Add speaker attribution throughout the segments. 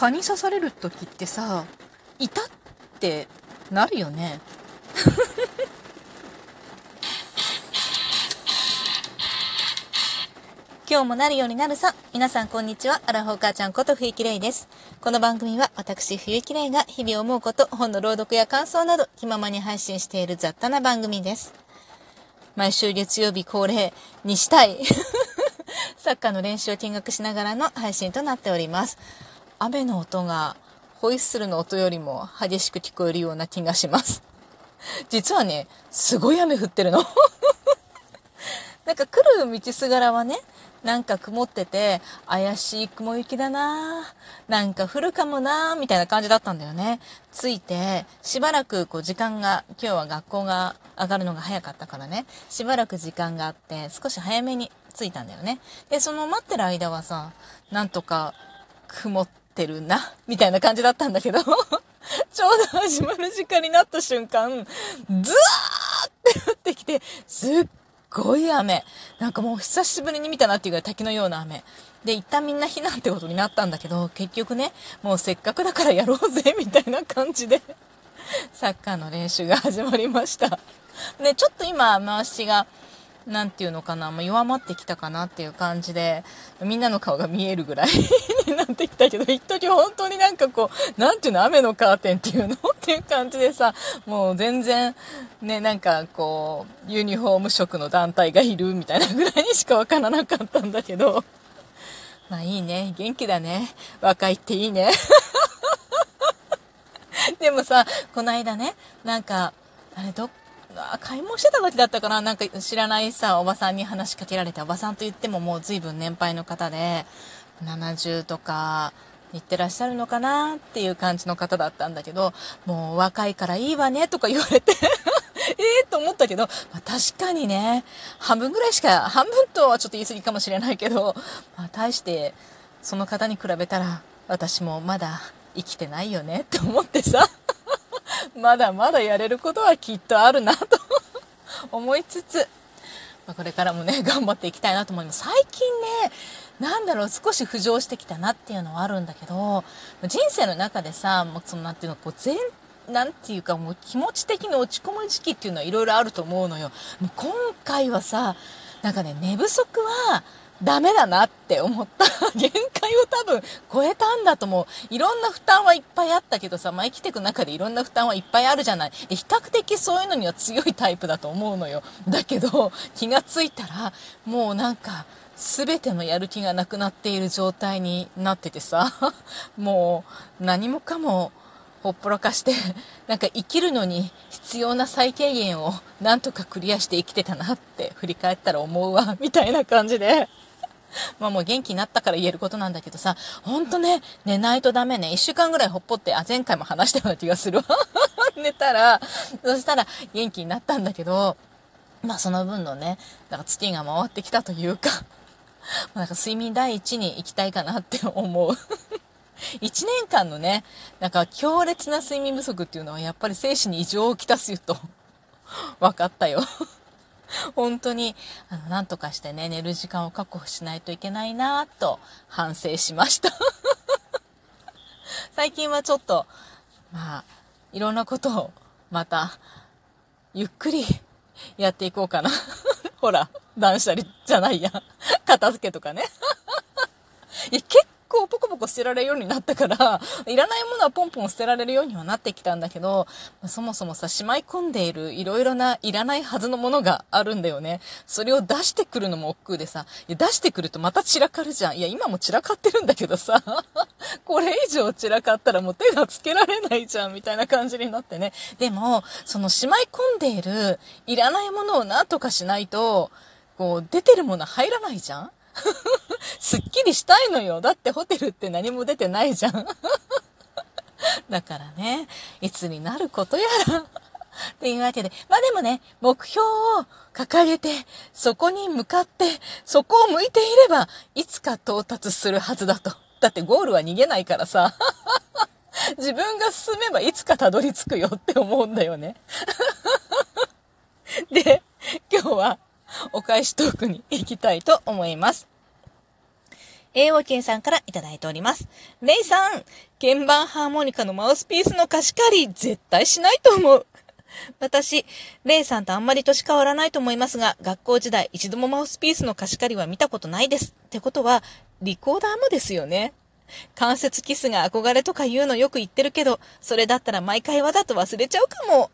Speaker 1: 蚊に刺される時ってさ、いたってなるよね。今日もなるようになるさ。皆さんこんにちは。アラフォー母ちゃんこと冬木玲です。この番組は私冬木玲が日々思うこと、本の朗読や感想など気ままに配信している雑多な番組です。毎週月曜日恒例にしたい サッカーの練習を見学しながらの配信となっております。雨の音がホイッスルの音よりも激しく聞こえるような気がします。実はね、すごい雨降ってるの なんか来る道すがらはね、なんか曇ってて、怪しい雲行きだななんか降るかもなみたいな感じだったんだよね。着いて、しばらくこう時間が、今日は学校が上がるのが早かったからね、しばらく時間があって、少し早めに着いたんだよね。で、その待ってる間はさ、なんとか曇っててるな、みたいな感じだったんだけど、ちょうど始まる時間になった瞬間、ズワーって降ってきて、すっごい雨。なんかもう久しぶりに見たなっていうぐらい滝のような雨。で、一旦みんな避難ってことになったんだけど、結局ね、もうせっかくだからやろうぜ、みたいな感じで、サッカーの練習が始まりました。で、ちょっと今、回しが、なんていうのかな、まあ、弱まってきたかなっていう感じで、みんなの顔が見えるぐらい になってきたけど、一時本当になんかこう、なんていうの、雨のカーテンっていうの？っていう感じでさ、もう全然、ね、なんかこう、ユニフォーム色の団体がいるみたいなぐらいにしかわからなかったんだけど、まあいいね、元気だね。若いっていいね。でもさ、この間ね、なんか、あれ、どっ買い物してた時だったかな？なんか知らないさ、おばさんに話しかけられて、おばさんと言ってももう随分年配の方で、70とか、行ってらっしゃるのかなっていう感じの方だったんだけど、もう若いからいいわねとか言われて ええと思ったけど、まあ、確かにね、半分ぐらいしか、半分とはちょっと言い過ぎかもしれないけど、まあ、対してその方に比べたら私もまだ生きてないよねって思ってさ。まだまだやれることはきっとあるなと 思いつつ、まあ、これからもね、頑張っていきたいなと思います。最近ね、なんだろう、少し浮上してきたなっていうのはあるんだけど、人生の中でさ、もうそのなんていうの、こう全、なんていうかもう気持ち的に落ち込む時期っていうのはいろいろあると思うのよ。もう今回はさ、なんかね、寝不足は、ダメだなって思った。限界を多分超えたんだと思う。いろんな負担はいっぱいあったけどさ、まあ、生きていく中でいろんな負担はいっぱいあるじゃない。で、比較的そういうのには強いタイプだと思うのよ。だけど、気がついたら、もうなんか、全てのやる気がなくなっている状態になっててさ、もう何もかもほっぽらかして、なんか生きるのに必要な最低限をなんとかクリアして生きてたなって振り返ったら思うわ、みたいな感じで。まあもう元気になったから言えることなんだけどさ、ほんとね、寝ないとダメね。一週間ぐらいほっぽって、あ、前回も話したような気がするわ。寝たら、そしたら元気になったんだけど、まあその分のね、だから月が回ってきたというか、なんか睡眠第一に行きたいかなって思う。1年間のね、なんか強烈な睡眠不足っていうのはやっぱり精神に異常をきたすよと分かったよ 本当に、あの、なんとかしてね、寝る時間を確保しないといけないなと反省しました。最近はちょっと、まあ、いろんなことをまた、ゆっくりやっていこうかな。ほら、断捨離じゃないや。片付けとかね、結構ポコポコ捨てられるようになったから、いらないものはポンポン捨てられるようにはなってきたんだけど、そもそもさ、しまい込んでいるいろいろないらないはずのものがあるんだよね。それを出してくるのも億劫でさ、いや出してくるとまた散らかるじゃん。いや、今も散らかってるんだけどさ、これ以上散らかったらもう手がつけられないじゃん、みたいな感じになってね。でも、そのしまい込んでいるいらないものを何とかしないと、こう、出てるもの入らないじゃん すっきりしたいのよ。だってホテルって何も出てないじゃん。だからね、いつになることやら。っていうわけで、まあでもね、目標を掲げて、そこに向かって、そこを向いていれば、いつか到達するはずだと。だってゴールは逃げないからさ。自分が進めばいつかたどり着くよって思うんだよね。で、今日はお返しトークに行きたいと思います。AOK さんからいただいております。レイさん、鍵盤ハーモニカのマウスピースの貸し借り、絶対しないと思う。私、レイさんとあんまり年変わらないと思いますが、学校時代一度もマウスピースの貸し借りは見たことないです。ってことは、リコーダーもですよね。関節キスが憧れとか言うのよく言ってるけど、それだったら毎回わざと忘れちゃうかも。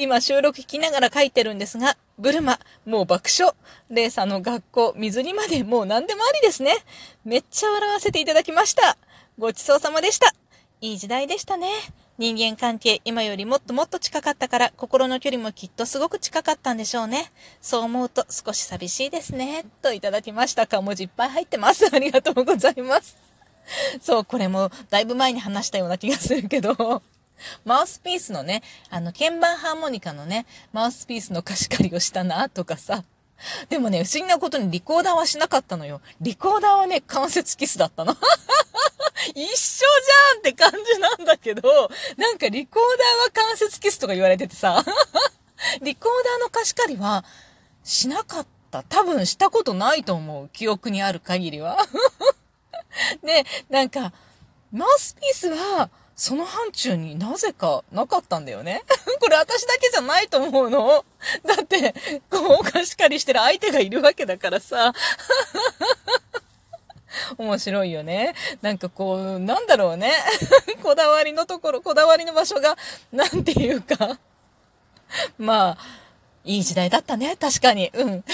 Speaker 1: 今収録聞きながら書いてるんですが、ブルマ、もう爆笑。レイさんの学校、水着までもう何でもありですね。めっちゃ笑わせていただきました。ごちそうさまでした。いい時代でしたね。人間関係、今よりもっともっと近かったから、心の距離もきっとすごく近かったんでしょうね。そう思うと少し寂しいですね。といただきました。か文字いっぱい入ってます。ありがとうございます。そう、これもだいぶ前に話したような気がするけど、マウスピースのね、あの、鍵盤ハーモニカのね、マウスピースの貸し借りをしたな、とかさ。でもね、不思議なことにリコーダーはしなかったのよ。リコーダーはね、関節キスだったの。一緒じゃんって感じなんだけど、なんかリコーダーは関節キスとか言われててさ、リコーダーの貸し借りはしなかった。多分したことないと思う。記憶にある限りは。で、なんか、マウスピースは、その範疇になぜかなかったんだよね。これ私だけじゃないと思うの。だって、こう貸し借りしてる相手がいるわけだからさ。面白いよね。なんかこう、なんだろうね。こだわりのところ、こだわりの場所が、なんていうか。まあ、いい時代だったね。確かに。うん。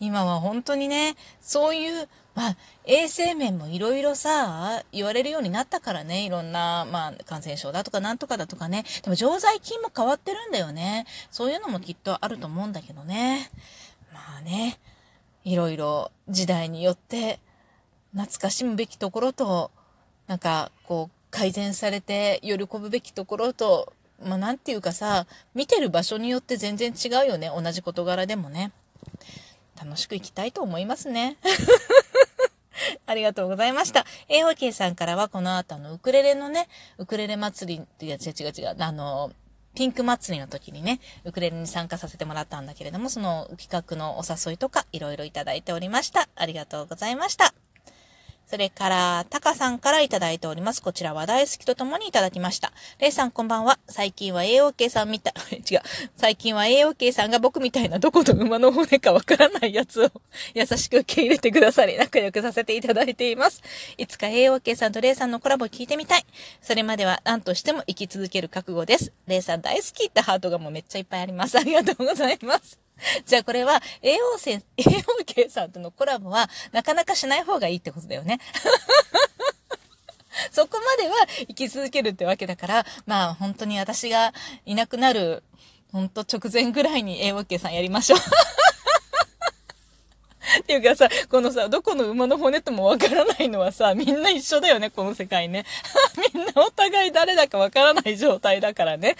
Speaker 1: 今は本当にね、そういう、まあ、衛生面もいろいろさ、言われるようになったからね、いろんな、まあ、感染症だとかなんとかだとかね。でも常在菌も変わってるんだよね。そういうのもきっとあると思うんだけどね。まあね。いろいろ時代によって懐かしむべきところと、なんかこう改善されて喜ぶべきところと、まあなんていうかさ、見てる場所によって全然違うよね。同じ事柄でもね。楽しく行きたいと思いますね。ありがとうございました。a4k さんからはこの後のウクレレのね、ウクレレ祭り、いや違う違う違う、あの、ピンク祭りの時にね、ウクレレに参加させてもらったんだけれども、その企画のお誘いとかいろいろいただいておりました。ありがとうございました。それから、タカさんからいただいております。こちらは大好きとともにいただきました。レイさんこんばんは。最近は AOK さんみたい、違う。最近は AOK さんが僕みたいなどこの馬の骨かわからないやつを 優しく受け入れてくださり、仲良くさせていただいています。いつか AOK さんとレイさんのコラボ聞いてみたい。それまでは何としても生き続ける覚悟です。レイさん大好きってハートがもうめっちゃいっぱいあります。ありがとうございます。じゃあこれは AO せん、AOK さんとのコラボはなかなかしない方がいいってことだよね。そこまでは生き続けるってわけだから、まあ本当に私がいなくなる、本当直前ぐらいに AOK さんやりましょう。っていうかさ、このさ、どこの馬の骨ともわからないのはさ、みんな一緒だよね、この世界ね。みんなお互い誰だかわからない状態だからね。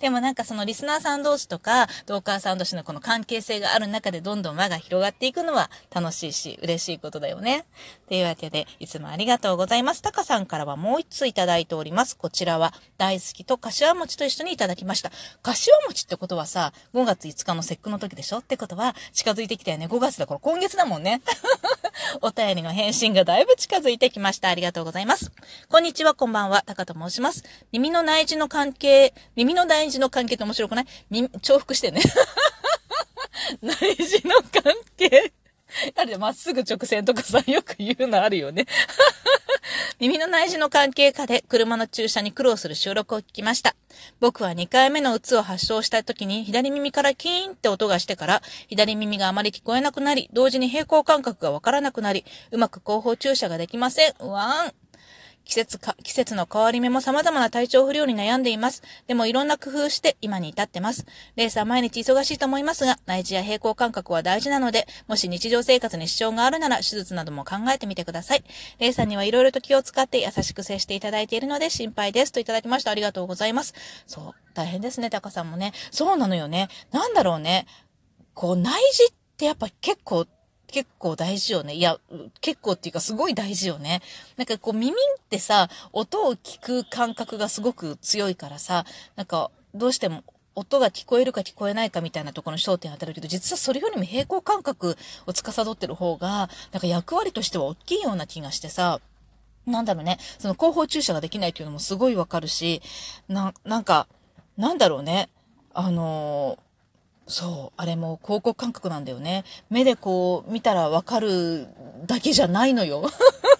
Speaker 1: でもなんかそのリスナーさん同士とか、ドーカーさん同士のこの関係性がある中でどんどん輪が広がっていくのは楽しいし、嬉しいことだよね。というわけで、いつもありがとうございます。タカさんからはもう一ついただいております。こちらは大好きと柏餅と一緒にいただきました。柏餅ってことはさ、5月5日の節句の時でしょ？ってことは近づいてきたよね。5月だから今月だもんね。お便りの返信がだいぶ近づいてきました。ありがとうございます。こんにちは、こんばんは。タカと申します。耳の内耳の関係、耳の内耳の関係って面白くない、重複してね。内耳の関係。あれ、まっすぐ直線とかさ、よく言うのあるよね。耳の内耳の関係下で車の駐車に苦労する収録を聞きました。僕は2回目のうつを発症した時に左耳からキーンって音がしてから左耳があまり聞こえなくなり、同時に平行感覚がわからなくなり、うまく後方駐車ができません。うわーん。季節か、季節の変わり目も様々な体調不良に悩んでいます。でもいろんな工夫して今に至ってます。レースは毎日忙しいと思いますが、内耳や平行感覚は大事なので、もし日常生活に支障があるなら手術なども考えてみてください。レーさんにはいろいろと気を使って優しく接していただいているので心配です。といただきました。ありがとうございます。そう、大変ですね、タカさんもね。そうなのよね。なんだろうね。こう、内耳ってやっぱ結構結構大事よね。いや、結構っていうかすごい大事よね。なんかこう耳ってさ、音を聞く感覚がすごく強いからさ、なんかどうしても音が聞こえるか聞こえないかみたいなところの焦点当たるけど、実はそれよりも平行感覚を司ってる方が、なんか役割としては大きいような気がしてさ、なんだろうね、その後方注射ができないっていうのもすごいわかるし、な、なんか、なんだろうね、あのー、そう、あれも広告感覚なんだよね。目でこう見たらわかるだけじゃないのよ。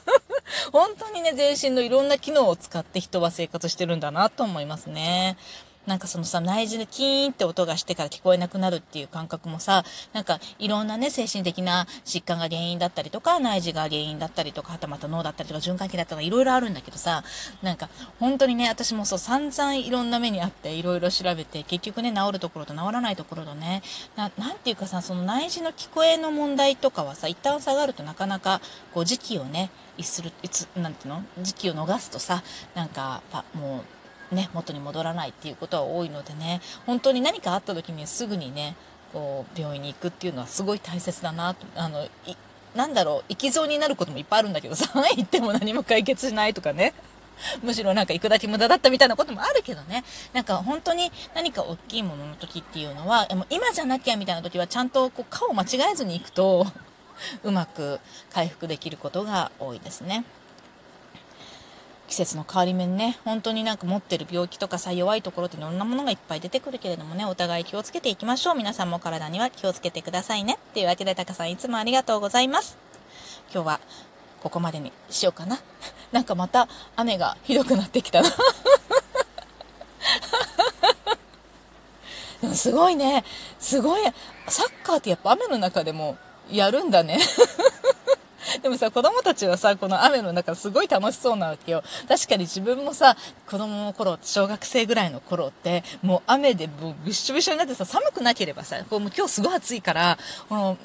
Speaker 1: 本当にね、全身のいろんな機能を使って人は生活してるんだなと思いますね。なんかそのさ、内耳でキーンって音がしてから聞こえなくなるっていう感覚もさ、なんかいろんなね、精神的な疾患が原因だったりとか、内耳が原因だったりとか、はたまた脳だったりとか、循環器だったりとか、いろいろあるんだけどさ、なんか本当にね、私もそう散々いろんな目にあって、いろいろ調べて、結局ね、治るところと治らないところとね、ななんていうかさ、その内耳の聞こえの問題とかはさ、一旦下がるとなかなか、こう時期をね、いする、いつ、なんていうの時期を逃すとさ、なんか、もう、ね、元に戻らないっていうことは多いのでね、本当に何かあった時にすぐにね、こう、病院に行くっていうのはすごい大切だなと、あの、なんだろう、行きそうになることもいっぱいあるんだけど さ、行っても何も解決しないとかね。むしろなんか行くだけ無駄だったみたいなこともあるけどね。なんか本当に何か大きいものの時っていうのは、も今じゃなきゃみたいな時はちゃんとこう顔を間違えずに行くと、うまく回復できることが多いですね。季節の変わり目にね、本当になんか持ってる病気とかさ、弱いところっていろんなものがいっぱい出てくるけれどもね、お互い気をつけていきましょう。皆さんも体には気をつけてくださいね。というわけで、タカさんいつもありがとうございます。今日はここまでにしようかな。なんかまた雨がひどくなってきたな。でもすごいね。すごい。サッカーってやっぱ雨の中でもやるんだね。でもさ、子供たちはさ、この雨の中すごい楽しそうなわけよ。確かに自分もさ、子供の頃、小学生ぐらいの頃って、もう雨でもうびっしょびしょになってさ、寒くなければさ、こうもう今日すごい暑いから、この